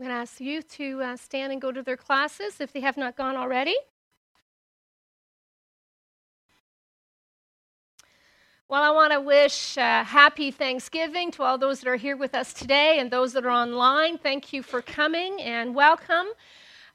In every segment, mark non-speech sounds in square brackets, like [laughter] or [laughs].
I'm going to ask youth to uh, stand and go to their classes if they have not gone already. Well, I want to wish uh, happy Thanksgiving to all those that are here with us today and those that are online. Thank you for coming and welcome.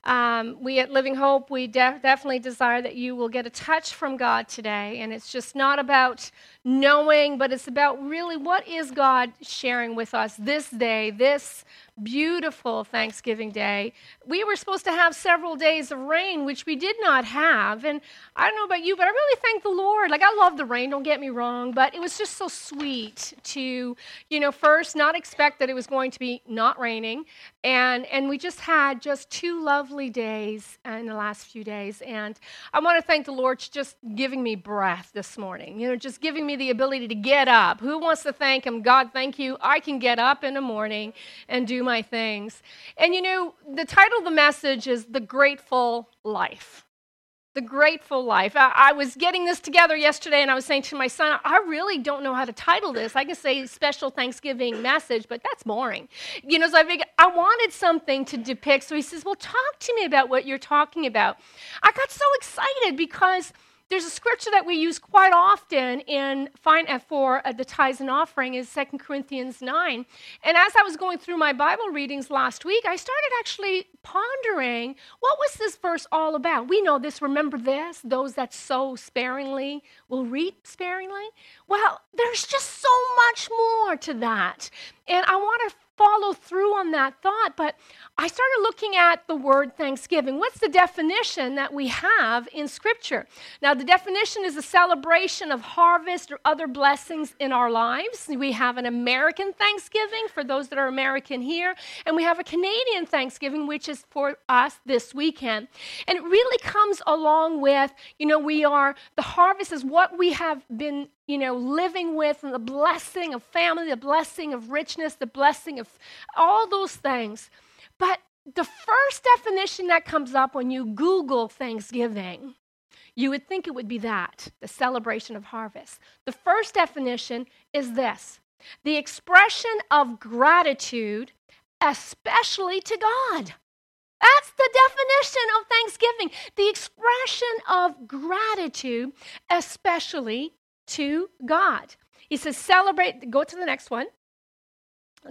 Um, we at Living Hope, we de- definitely desire that you will get a touch from God today. And it's just not about knowing, but it's about really what is God sharing with us this day, this beautiful Thanksgiving Day. We were supposed to have several days of rain, which we did not have. And I don't know about you, but I really thank the Lord. Like, I love the rain, don't get me wrong, but it was just so sweet to, you know, first not expect that it was going to be not raining. And, and we just had just two lovely days in the last few days. And I want to thank the Lord for just giving me breath this morning, you know, just giving me the ability to get up. Who wants to thank Him? God, thank you. I can get up in the morning and do my things. And you know, the title of the message is The Grateful Life. The Grateful Life. I, I, was getting this together yesterday and I was saying to my son, I really don't know how to title this. I can say special Thanksgiving message, but that's boring. You know, so I figured I wanted something to depict. So he says, Well, talk to me about what you're talking about. I got so excited because there's a scripture that we use quite often in fine for uh, the tithes and offering is 2 Corinthians 9. And as I was going through my Bible readings last week, I started actually pondering what was this verse all about? We know this, remember this, those that sow sparingly will reap sparingly. Well, there's just so much more to that. And I want to follow through on that thought, but I started looking at the word thanksgiving. What's the definition that we have in Scripture? Now, the definition is a celebration of harvest or other blessings in our lives. We have an American Thanksgiving for those that are American here, and we have a Canadian Thanksgiving, which is for us this weekend. And it really comes along with, you know, we are, the harvest is what we have been you know, living with and the blessing of family, the blessing of richness, the blessing of all those things. But the first definition that comes up when you Google Thanksgiving, you would think it would be that, the celebration of harvest. The first definition is this the expression of gratitude, especially to God. That's the definition of thanksgiving the expression of gratitude, especially to God. He says, celebrate, go to the next one.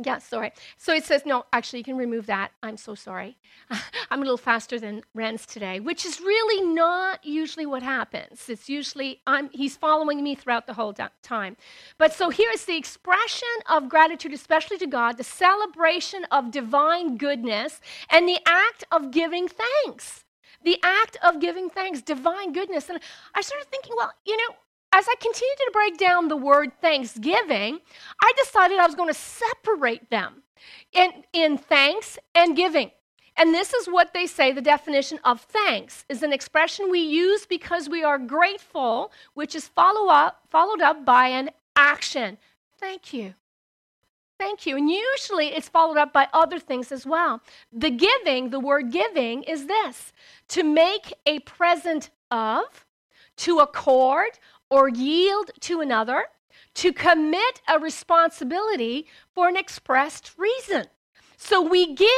Yeah, sorry. So it says, no, actually, you can remove that. I'm so sorry. [laughs] I'm a little faster than Ren's today, which is really not usually what happens. It's usually, I'm, he's following me throughout the whole time. But so here is the expression of gratitude, especially to God, the celebration of divine goodness, and the act of giving thanks. The act of giving thanks, divine goodness. And I started thinking, well, you know, as I continued to break down the word thanksgiving, I decided I was going to separate them in, in thanks and giving. And this is what they say the definition of thanks is an expression we use because we are grateful, which is follow up, followed up by an action. Thank you. Thank you. And usually it's followed up by other things as well. The giving, the word giving, is this to make a present of, to accord, or yield to another, to commit a responsibility for an expressed reason. So we give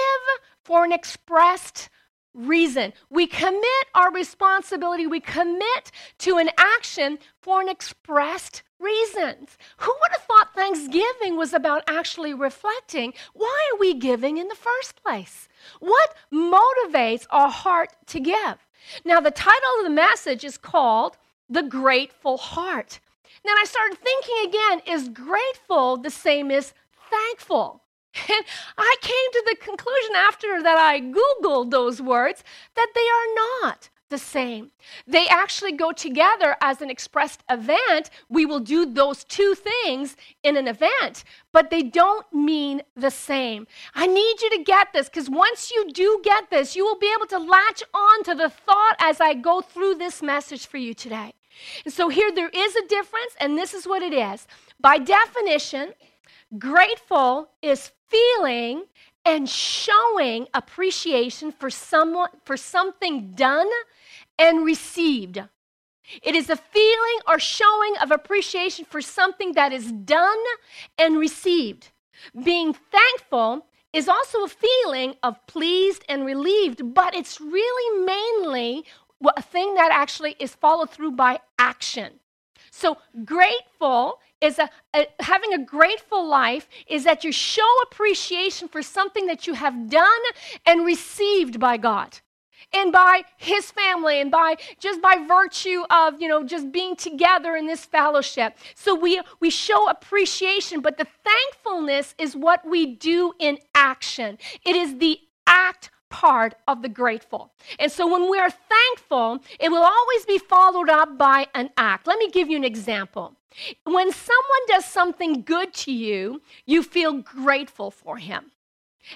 for an expressed reason. We commit our responsibility, we commit to an action for an expressed reasons. Who would have thought Thanksgiving was about actually reflecting why are we giving in the first place? What motivates our heart to give? Now, the title of the message is called the grateful heart. then I started thinking again is grateful the same as thankful? [laughs] And I came to the conclusion after that I Googled those words that they are not the same. They actually go together as an expressed event. We will do those two things in an event, but they don't mean the same. I need you to get this because once you do get this, you will be able to latch on to the thought as I go through this message for you today. And so here there is a difference, and this is what it is. By definition, grateful is feeling and showing appreciation for someone for something done and received. It is a feeling or showing of appreciation for something that is done and received. Being thankful is also a feeling of pleased and relieved, but it's really mainly a thing that actually is followed through by action. So, grateful is a, a, having a grateful life is that you show appreciation for something that you have done and received by God. And by his family and by just by virtue of you know just being together in this fellowship. So we we show appreciation but the thankfulness is what we do in action. It is the act part of the grateful. And so when we're thankful, it will always be followed up by an act. Let me give you an example. When someone does something good to you, you feel grateful for him.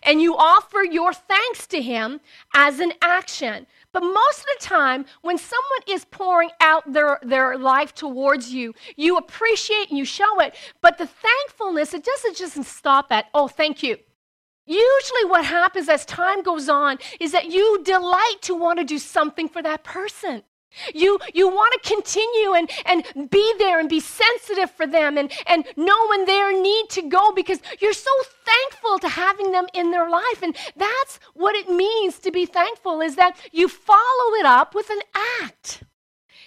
And you offer your thanks to him as an action. But most of the time, when someone is pouring out their, their life towards you, you appreciate and you show it. But the thankfulness, it doesn't just stop at, oh, thank you. Usually, what happens as time goes on is that you delight to want to do something for that person. You, you want to continue and, and be there and be sensitive for them and, and know when their need to go because you're so thankful to having them in their life. And that's what it means to be thankful is that you follow it up with an act.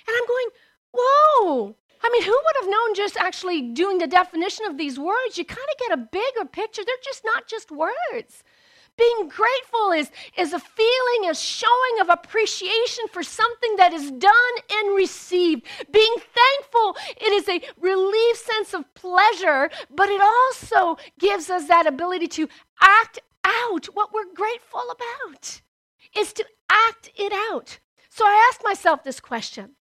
And I'm going, whoa, I mean, who would have known just actually doing the definition of these words? You kind of get a bigger picture. They're just not just words. Being grateful is, is a feeling, a showing of appreciation for something that is done and received. Being thankful, it is a relief sense of pleasure, but it also gives us that ability to act out what we're grateful about, is to act it out. So I ask myself this question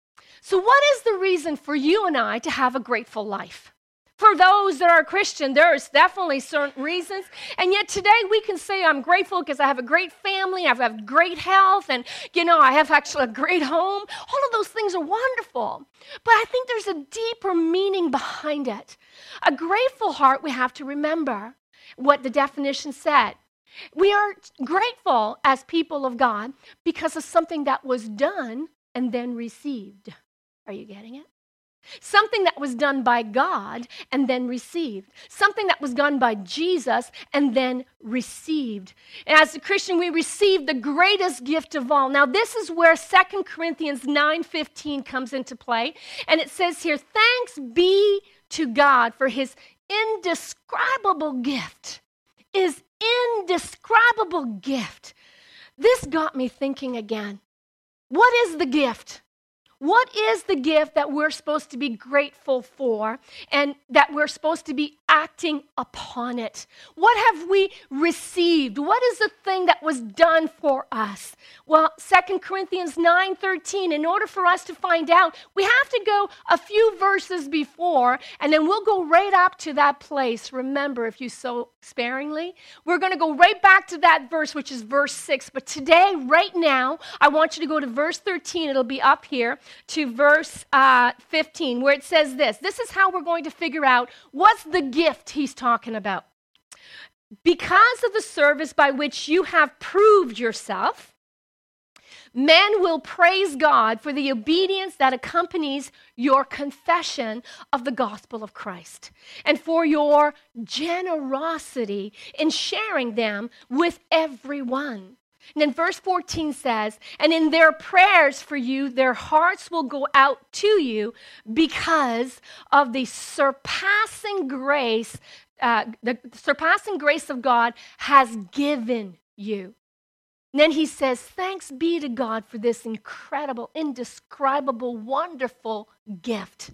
so, what is the reason for you and I to have a grateful life? For those that are Christian, there's definitely certain reasons. And yet today we can say, I'm grateful because I have a great family, I have great health, and, you know, I have actually a great home. All of those things are wonderful. But I think there's a deeper meaning behind it. A grateful heart, we have to remember what the definition said. We are grateful as people of God because of something that was done and then received. Are you getting it? Something that was done by God and then received. Something that was done by Jesus and then received. And as a Christian, we receive the greatest gift of all. Now, this is where Second Corinthians 9:15 comes into play. And it says here, thanks be to God for his indescribable gift. Is indescribable gift. This got me thinking again. What is the gift? What is the gift that we're supposed to be grateful for and that we're supposed to be acting upon it? What have we received? What is the thing that was done for us? Well, Second Corinthians 9:13, in order for us to find out, we have to go a few verses before and then we'll go right up to that place. Remember, if you sow sparingly, we're going to go right back to that verse which is verse 6. But today, right now, I want you to go to verse 13. It'll be up here to verse uh, 15, where it says this. This is how we're going to figure out what's the gift he's talking about. Because of the service by which you have proved yourself, men will praise God for the obedience that accompanies your confession of the gospel of Christ and for your generosity in sharing them with everyone. And then verse 14 says, And in their prayers for you, their hearts will go out to you because of the surpassing grace, uh, the surpassing grace of God has given you. And then he says, Thanks be to God for this incredible, indescribable, wonderful gift.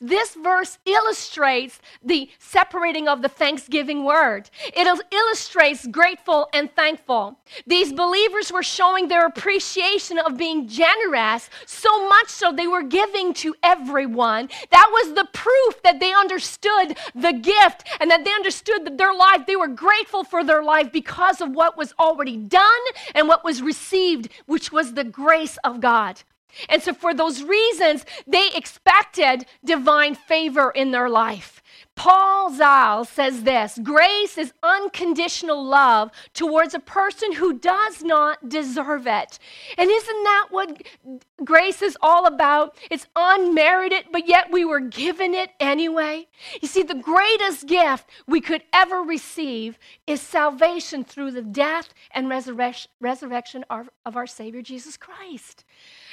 This verse illustrates the separating of the thanksgiving word. It illustrates grateful and thankful. These believers were showing their appreciation of being generous, so much so they were giving to everyone. That was the proof that they understood the gift and that they understood that their life, they were grateful for their life because of what was already done and what was received, which was the grace of God. And so, for those reasons, they expected divine favor in their life. Paul Zahl says this grace is unconditional love towards a person who does not deserve it. And isn't that what grace is all about? It's unmerited, but yet we were given it anyway. You see, the greatest gift we could ever receive is salvation through the death and resurrection of our Savior Jesus Christ.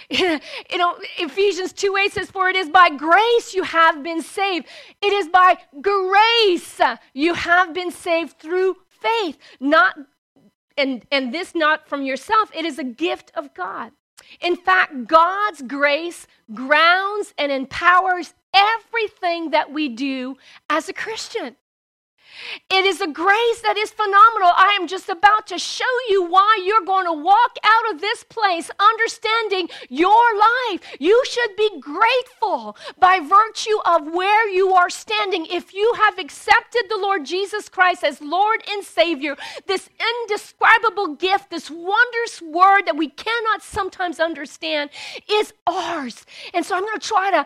[laughs] you know, Ephesians 2 8 says, For it is by grace you have been saved. It is by grace you have been saved through faith, not and, and this not from yourself, it is a gift of God. In fact, God's grace grounds and empowers everything that we do as a Christian. It is a grace that is phenomenal. I am just about to show you why you're going to walk out of this place understanding your life. You should be grateful by virtue of where you are standing. If you have accepted the Lord Jesus Christ as Lord and Savior, this indescribable gift, this wondrous word that we cannot sometimes understand, is ours. And so I'm going to try to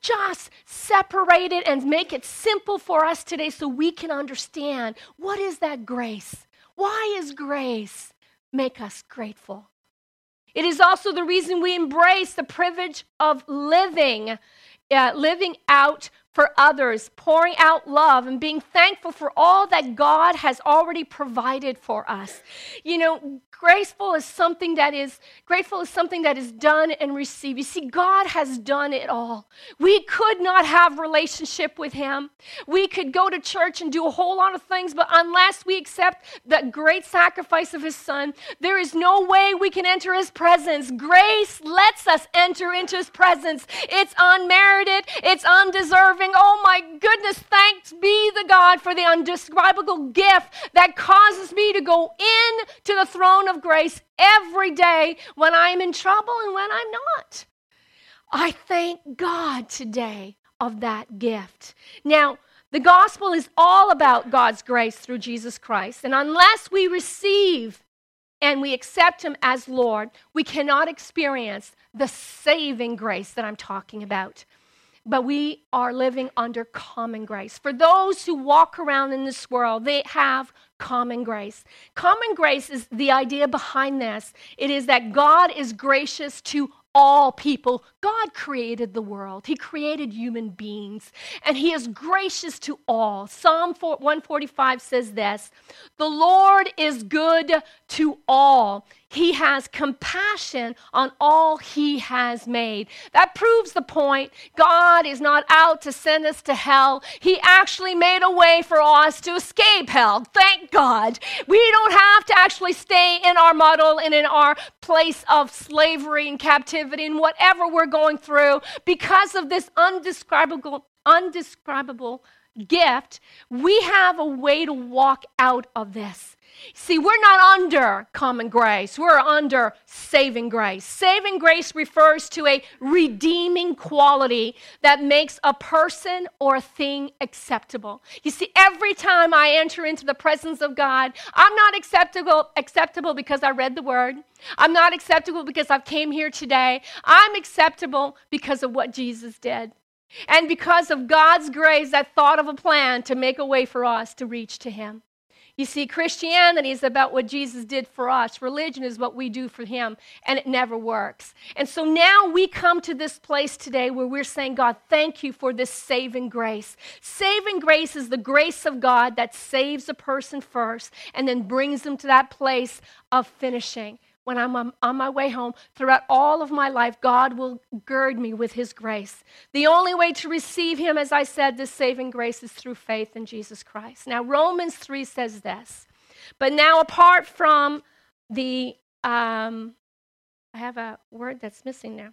just separate it and make it simple for us today so we can understand understand what is that grace? Why is grace make us grateful? It is also the reason we embrace the privilege of living, uh, living out for others, pouring out love, and being thankful for all that God has already provided for us. You know, graceful is something that is grateful is something that is done and received. You see, God has done it all. We could not have relationship with Him. We could go to church and do a whole lot of things, but unless we accept the great sacrifice of His Son, there is no way we can enter His presence. Grace lets us enter into His presence. It's unmerited. It's undeserving oh my goodness, thanks be the God for the undescribable gift that causes me to go in to the throne of grace every day when I'm in trouble and when I'm not. I thank God today of that gift. Now, the gospel is all about God's grace through Jesus Christ. And unless we receive and we accept Him as Lord, we cannot experience the saving grace that I'm talking about but we are living under common grace. For those who walk around in this world, they have common grace. Common grace is the idea behind this. It is that God is gracious to all people. God created the world, He created human beings, and He is gracious to all. Psalm 145 says this The Lord is good to all. He has compassion on all he has made. That proves the point. God is not out to send us to hell. He actually made a way for us to escape hell. Thank God. We don't have to actually stay in our muddle and in our place of slavery and captivity and whatever we're going through because of this undescribable, undescribable gift. We have a way to walk out of this. See, we're not under common grace, we're under saving grace. Saving grace refers to a redeeming quality that makes a person or a thing acceptable. You see, every time I enter into the presence of God, I'm not acceptable acceptable because I read the word. I'm not acceptable because I've came here today. I'm acceptable because of what Jesus did. And because of God's grace that thought of a plan to make a way for us to reach to him. You see, Christianity is about what Jesus did for us. Religion is what we do for him, and it never works. And so now we come to this place today where we're saying, God, thank you for this saving grace. Saving grace is the grace of God that saves a person first and then brings them to that place of finishing when I'm on, my way home, throughout all of my life, God will gird me with His grace. The only way to receive Him, as I said, this saving grace is through faith in Jesus Christ. Now, Romans 3 says this. But now, apart from the, um, I have a word that's missing now.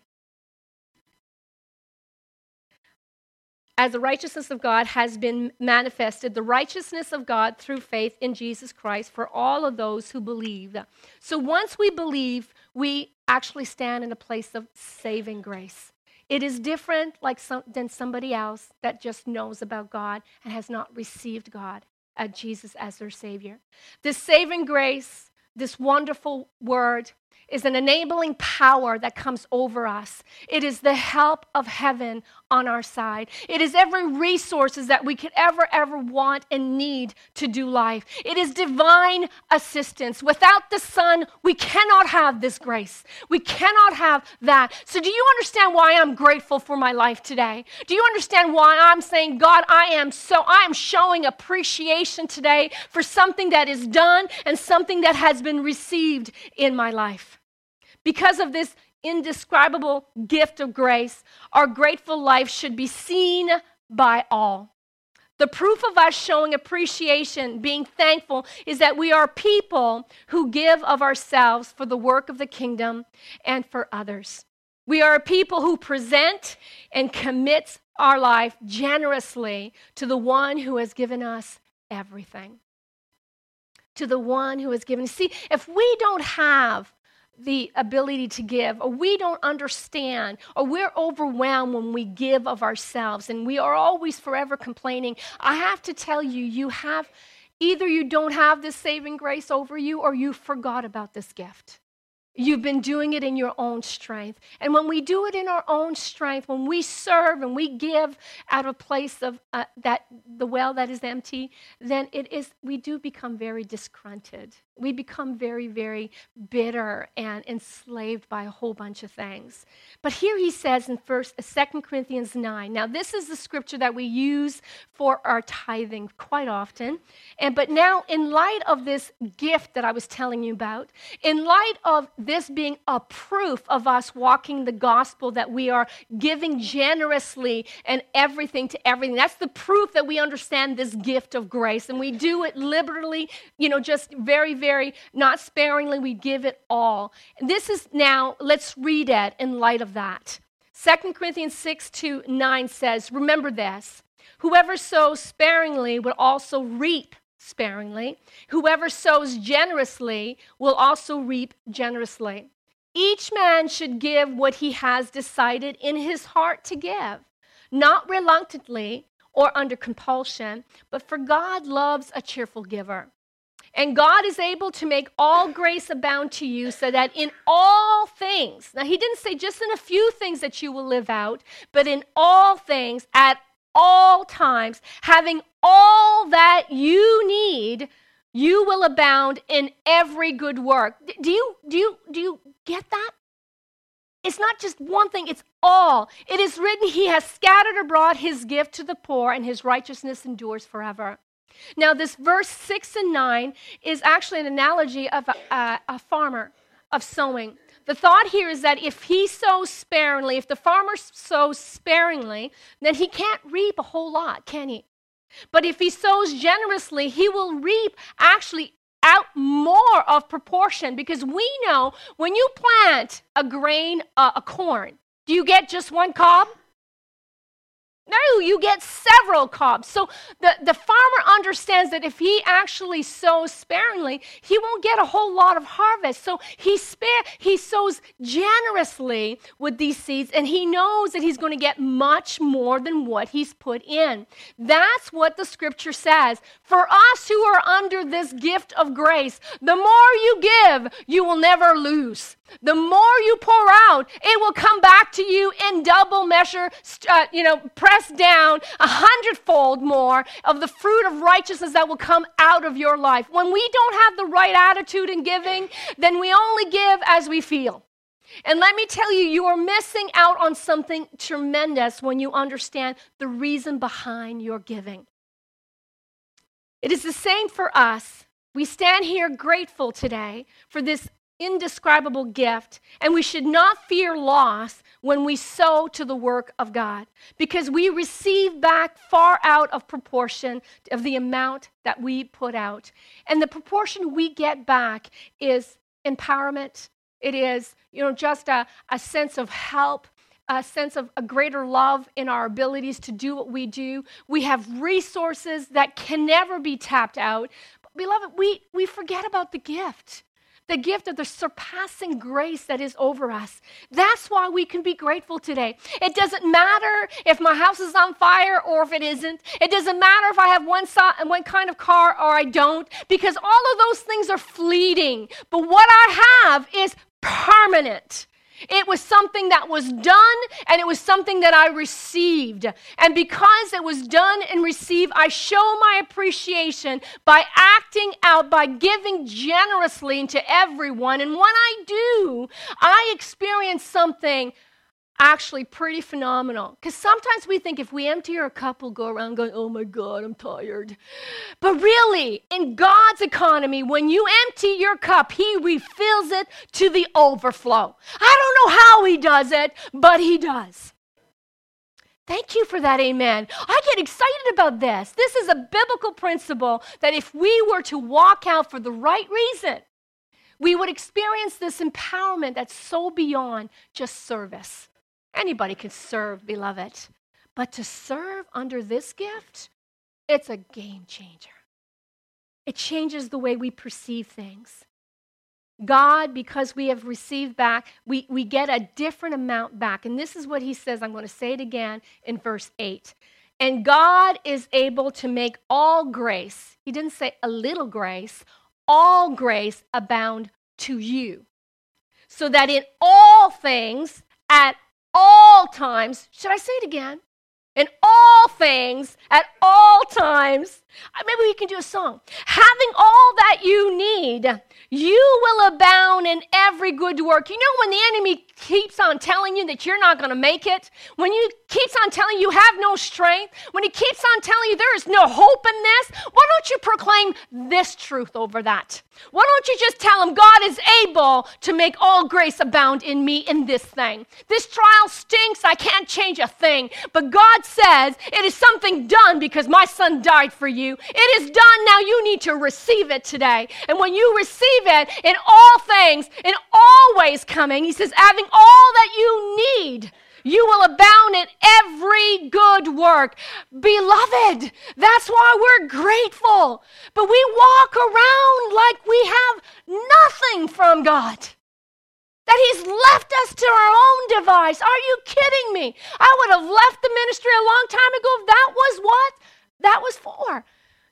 As the righteousness of God has been manifested, the righteousness of God through faith in Jesus Christ for all of those who believe. So once we believe, we actually stand in a place of saving grace. It is different like some, than somebody else that just knows about God and has not received God, uh, Jesus as their Savior. This saving grace, this wonderful word, is an enabling power that comes over us. It is the help of heaven on our side. It is every resources that we could ever, ever want and need to do life. It is divine assistance. Without the Son, we cannot have this grace. We cannot have that. So, do you understand why I'm grateful for my life today? Do you understand why I'm saying, God, I am so, I am showing appreciation today for something that is done and something that has been received in my life? Because of this indescribable gift of grace, our grateful life should be seen by all. The proof of us showing appreciation, being thankful, is that we are people who give of ourselves for the work of the kingdom and for others. We are a people who present and commits our life generously to the one who has given us everything. To the one who has given. See, if we don't have the ability to give, or we don't understand, or we're overwhelmed when we give of ourselves, and we are always forever complaining, I have to tell you, you have either you don't have this saving grace over you, or you forgot about this gift. You've been doing it in your own strength. And when we do it in our own strength, when we serve and we give out of place of uh, that the well that is empty, then it is we do become very disgruntled. We become very, very bitter and enslaved by a whole bunch of things. But here he says in first, 2 Corinthians 9. Now, this is the scripture that we use for our tithing quite often. And but now, in light of this gift that I was telling you about, in light of this being a proof of us walking the gospel that we are giving generously and everything to everything, that's the proof that we understand this gift of grace. And we do it liberally, you know, just very, very not sparingly, we give it all. This is now, let's read it in light of that. 2 Corinthians 6 to 9 says, Remember this whoever sows sparingly will also reap sparingly, whoever sows generously will also reap generously. Each man should give what he has decided in his heart to give, not reluctantly or under compulsion, but for God loves a cheerful giver. And God is able to make all grace abound to you so that in all things, now he didn't say just in a few things that you will live out, but in all things, at all times, having all that you need, you will abound in every good work. Do you, do you, do you get that? It's not just one thing, it's all. It is written, He has scattered abroad His gift to the poor, and His righteousness endures forever. Now, this verse 6 and 9 is actually an analogy of a, a, a, farmer of sowing. The thought here is that if he sows sparingly, if the farmer sows sparingly, then he can't reap a whole lot, can he? But if he sows generously, he will reap actually out more of proportion because we know when you plant a grain, uh, a corn, do you get just one cob? No, you get several cobs. So the, the farmer understands that if he actually sows sparingly, he won't get a whole lot of harvest. So he spare he sows generously with these seeds, and he knows that he's going to get much more than what he's put in. That's what the scripture says. For us who are under this gift of grace, the more you give, you will never lose. The more you pour out, it will come back to you in double measure, uh, you know, pressed down a hundredfold more of the fruit of righteousness that will come out of your life. When we don't have the right attitude in giving, then we only give as we feel. And let me tell you, you are missing out on something tremendous when you understand the reason behind your giving. It is the same for us. We stand here grateful today for this indescribable gift, and we should not fear loss when we sow to the work of God because we receive back far out of proportion of the amount that we put out. And the proportion we get back is empowerment. It is, you know, just a, a sense of help a sense of a greater love in our abilities to do what we do. We have resources that can never be tapped out. But beloved, we, we forget about the gift the gift of the surpassing grace that is over us. That's why we can be grateful today. It doesn't matter if my house is on fire or if it isn't. It doesn't matter if I have one, so- one kind of car or I don't, because all of those things are fleeting. But what I have is permanent. It was something that was done and it was something that I received. And because it was done and received, I show my appreciation by acting out, by giving generously to everyone. And when I do, I experience something actually pretty phenomenal. Because sometimes we think if we empty our cup, we'll go around going, oh my God, I'm tired. But really, in God's economy, when you empty your cup, He refills it to the overflow. I don't know how He does it, but He does. Thank you for that, amen. I get excited about this. This is a biblical principle that if we were to walk out for the right reason, we would experience this empowerment that's so beyond just service. Anybody can serve, beloved. But to serve under this gift, it's a game changer. It changes the way we perceive things. God, because we have received back, we, we get a different amount back. And this is what he says. I'm going to say it again in verse 8. And God is able to make all grace, he didn't say a little grace, all grace abound to you. So that in all things, at all times. Should I say it again? In all things, at all times. Uh, maybe we can do a song. Having all that you need, you will abound in every good work. You know, when the enemy keeps on telling you that you're not going to make it, when he keeps on telling you you have no strength, when he keeps on telling you there is no hope in this, why don't you proclaim this truth over that? Why don't you just tell him God is able to make all grace abound in me in this thing? This trial stinks. I can't change a thing. But God says it is something done because my son died for you. It is done. Now you need to receive it today. And when you receive it in all things, in all ways coming, he says, having all that you need you will abound in every good work. Beloved, that's why we're grateful. But we walk around like we have nothing from God. That He's left us to our own device. Are you kidding me? I would have left the ministry a long time ago if that was what that was for.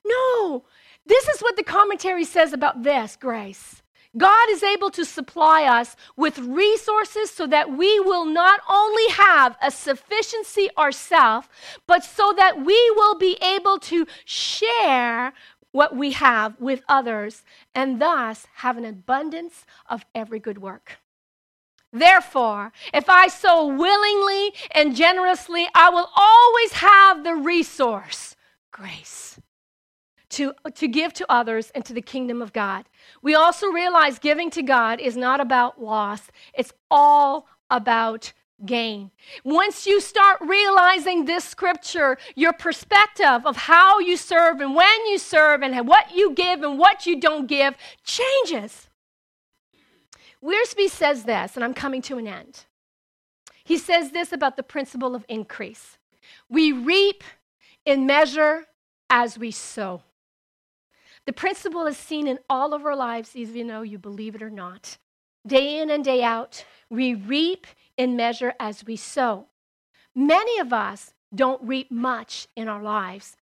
No. This is what the commentary says about this grace. God is able to supply us with resources so that we will not only have a sufficiency ourselves, but so that we will be able to share what we have with others and thus have an abundance of every good work. Therefore, if I sow willingly and generously, I will always have the resource grace to, to give to others and to the kingdom of God. We also realize giving to God is not about loss, it's all about gain. Once you start realizing this scripture, your perspective of how you serve and when you serve and what you give and what you don't give changes. Wiersbe says this, and I'm coming to an end. He says this about the principle of increase we reap in measure as we sow. The principle is seen in all of our lives, even though you believe it or not. Day in and day out, we reap in measure as we sow. Many of us don't reap much in our lives,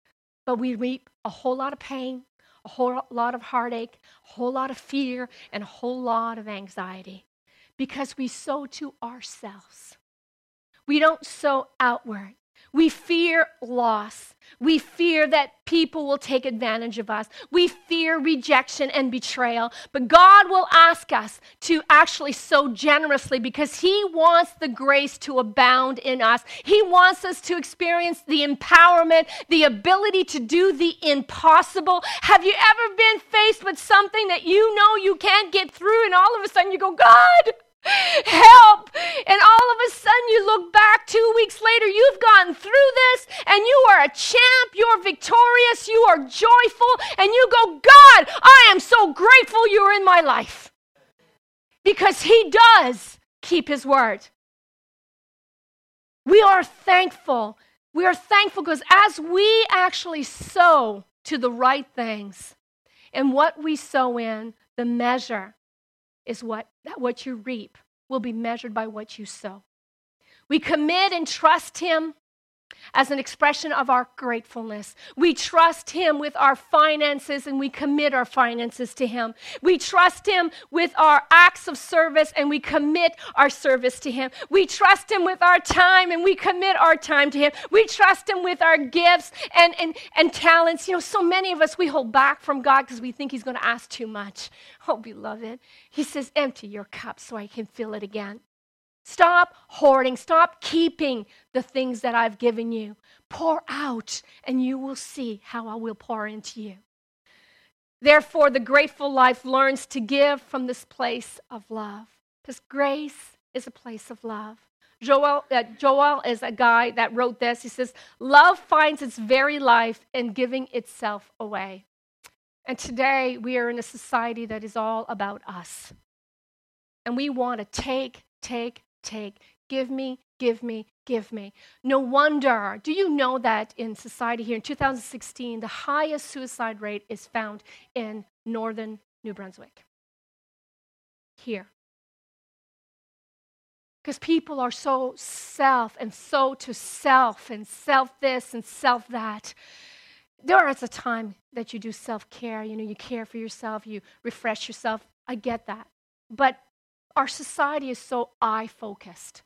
but we reap a whole lot of pain, a whole lot of heartache, a whole lot of fear, and a whole lot of anxiety because we sow to ourselves. We don't sow outward. We fear loss. We fear that people will take advantage of us. We fear rejection and betrayal. But God will ask us to actually sow generously because He wants the grace to abound in us. He wants us to experience the empowerment, the ability to do the impossible. Have you ever been faced with something that you know you can't get through, and all of a sudden you go, God, help. And all of a sudden, you look back two weeks later, you've gone through this, and you are a champ, you're victorious, you are joyful, and you go, God, I am so grateful you're in my life. Because He does keep His word. We are thankful. We are thankful because as we actually sow to the right things, and what we sow in, the measure is what, that what you reap will be measured by what you sow. We commit and trust Him. As an expression of our gratefulness. We trust Him with our finances and we commit our finances to Him. We trust Him with our acts of service and we commit our service to Him. We trust Him with our time and we commit our time to Him. We trust Him with our gifts and, and, and talents. You know, so many of us, we hold back from God because we think He's going to ask too much. Oh, beloved, He says, empty your cup so I can fill it again. Stop hoarding. Stop keeping the things that I've given you. Pour out, and you will see how I will pour into you. Therefore, the grateful life learns to give from this place of love, because grace is a place of love. Joel, uh, Joel is a guy that wrote this. He says, Love finds its very life in giving itself away. And today, we are in a society that is all about us. And we want to take, take, take. Give me, give me, give me. No wonder. Do you know that in society here in 2016, the highest suicide rate is found in northern New Brunswick? Here. Because people are so self and so to self and self this and self that. There is a time that you do self care. You know, you care for yourself, you refresh yourself. I get that. But our society is so eye focused.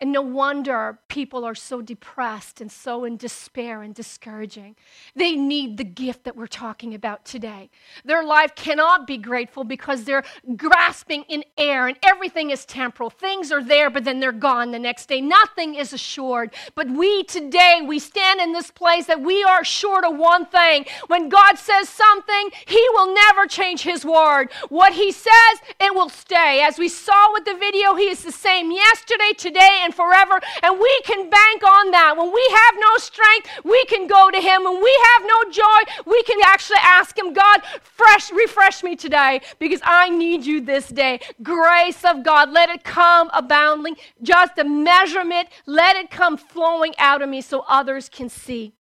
And no wonder people are so depressed and so in despair and discouraging. They need the gift that we're talking about today. Their life cannot be grateful because they're grasping in air and everything is temporal. Things are there, but then they're gone the next day. Nothing is assured. But we today, we stand in this place that we are assured of one thing. When God says something, He will never change His word. What He says, it will stay. As we saw with the video, He is the same yesterday, today, and and forever. And we can bank on that. When we have no strength, we can go to Him. When we have no joy, we can actually ask Him, God, fresh, refresh me today because I need you this day. Grace of God, let it come abounding. Just a measurement, let it come flowing out of me so others can see.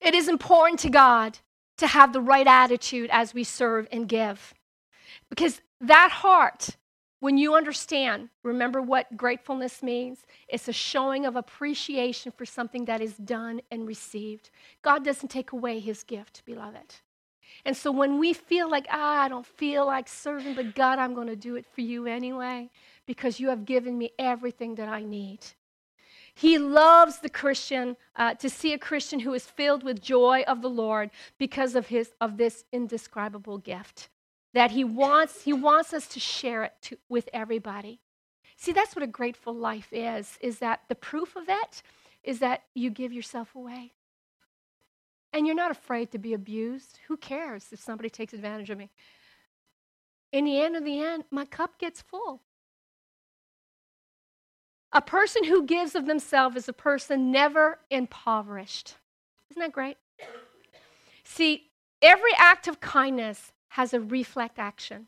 It is important to God to have the right attitude as we serve and give. Because that heart when you understand, remember what gratefulness means? It's a showing of appreciation for something that is done and received. God doesn't take away his gift, beloved. And so when we feel like, ah, I don't feel like serving, but God, I'm going to do it for you anyway because you have given me everything that I need. He loves the Christian uh, to see a Christian who is filled with joy of the Lord because of, his, of this indescribable gift that he wants he wants us to share it to, with everybody. See that's what a grateful life is is that the proof of it is that you give yourself away. And you're not afraid to be abused. Who cares if somebody takes advantage of me? In the end of the end my cup gets full. A person who gives of themselves is a person never impoverished. Isn't that great? See every act of kindness has a reflect action.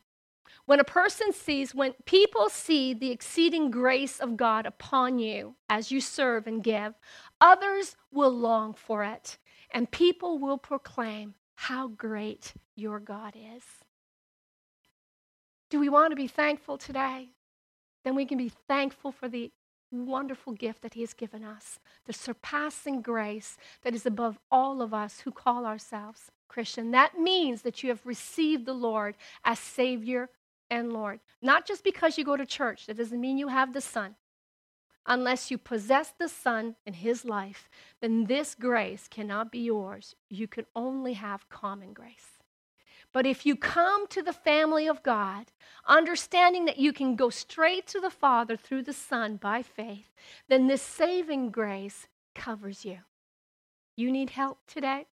When a person sees, when people see the exceeding grace of God upon you as you serve and give, others will long for it, and people will proclaim how great your God is. Do we want to be thankful today? Then we can be thankful for the wonderful gift that He has given us, the surpassing grace that is above all of us who call ourselves Christian. That means that you have received the Lord as Savior and Lord. Not just because you go to church, that doesn't mean you have the Son. Unless you possess the Son in His life, then this grace cannot be yours. You can only have common grace. But if you come to the family of God, understanding that you can go straight to the Father through the Son by faith, then this saving grace covers you. You need help today?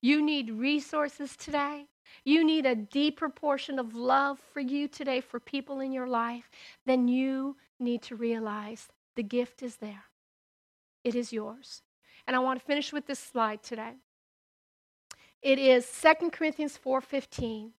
You need resources today. You need a deeper portion of love for you today, for people in your life. Then you need to realize the gift is there. It is yours. And I want to finish with this slide today. It is 2 Corinthians 4:15.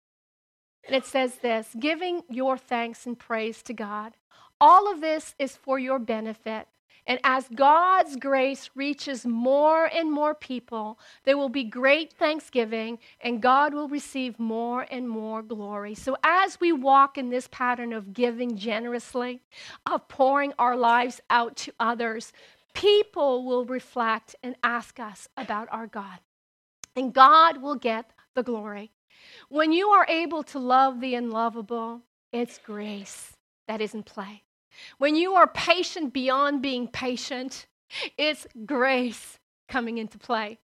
And it says this, giving your thanks and praise to God. All of this is for your benefit and as God's grace reaches more and more people, there will be great thanksgiving and God will receive more and more glory. So, as we walk in this pattern of giving generously, of pouring our lives out to others, people will reflect and ask us about our God. And God will get the glory. When you are able to love the unlovable, it's grace that is in play. When you are patient beyond being patient, it's grace coming into play.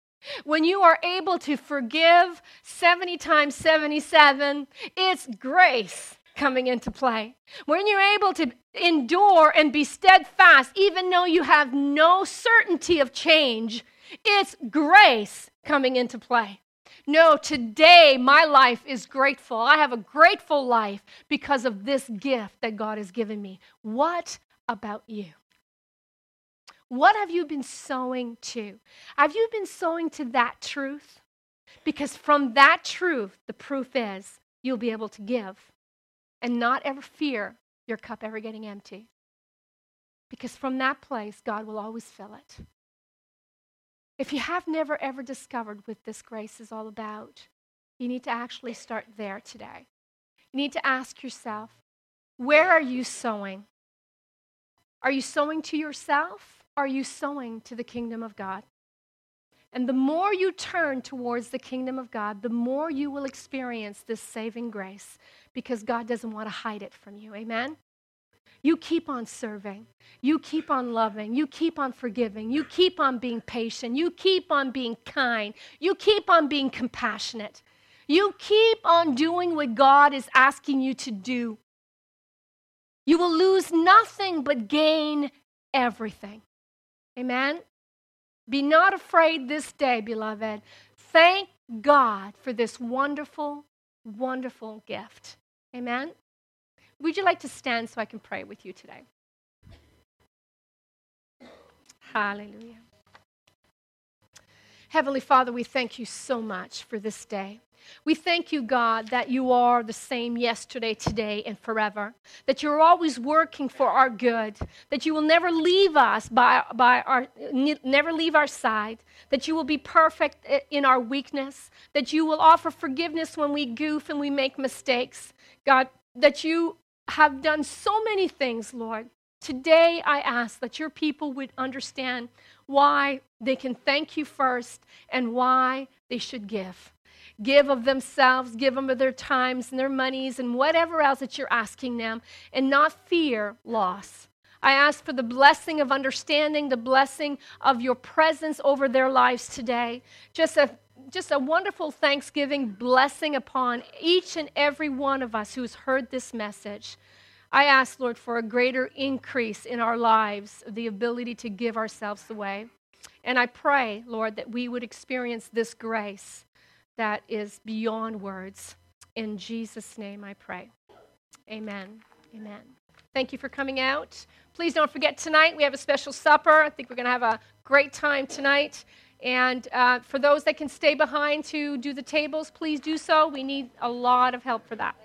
When you are able to forgive 70 times 77, it's grace coming into play. When you're able to endure and be steadfast, even though you have no certainty of change, it's grace coming into play. No, today my life is grateful. I have a grateful life because of this gift that God has given me. What about you? What have you been sowing to? Have you been sowing to that truth? Because from that truth, the proof is you'll be able to give and not ever fear your cup ever getting empty. Because from that place, God will always fill it. If you have never ever discovered what this grace is all about, you need to actually start there today. You need to ask yourself, where are you sowing? Are you sowing to yourself? Are you sowing to the kingdom of God? And the more you turn towards the kingdom of God, the more you will experience this saving grace because God doesn't want to hide it from you. Amen? You keep on serving. You keep on loving. You keep on forgiving. You keep on being patient. You keep on being kind. You keep on being compassionate. You keep on doing what God is asking you to do. You will lose nothing but gain everything. Amen? Be not afraid this day, beloved. Thank God for this wonderful, wonderful gift. Amen? Would you like to stand so I can pray with you today? Hallelujah. Heavenly Father, we thank you so much for this day. We thank you, God, that you are the same yesterday, today, and forever. That you're always working for our good. That you will never leave us by, by our never leave our side. That you will be perfect in our weakness. That you will offer forgiveness when we goof and we make mistakes. God, that you have done so many things, Lord. Today, I ask that your people would understand why they can thank you first and why they should give. Give of themselves, give them of their times and their monies and whatever else that you're asking them, and not fear loss. I ask for the blessing of understanding, the blessing of your presence over their lives today. Just a just a wonderful Thanksgiving blessing upon each and every one of us who's heard this message. I ask, Lord, for a greater increase in our lives, the ability to give ourselves away. And I pray, Lord, that we would experience this grace that is beyond words. In Jesus' name I pray. Amen. Amen. Thank you for coming out. Please don't forget tonight we have a special supper. I think we're going to have a great time tonight. And uh, for those that can stay behind to do the tables, please do so. We need a lot of help for that.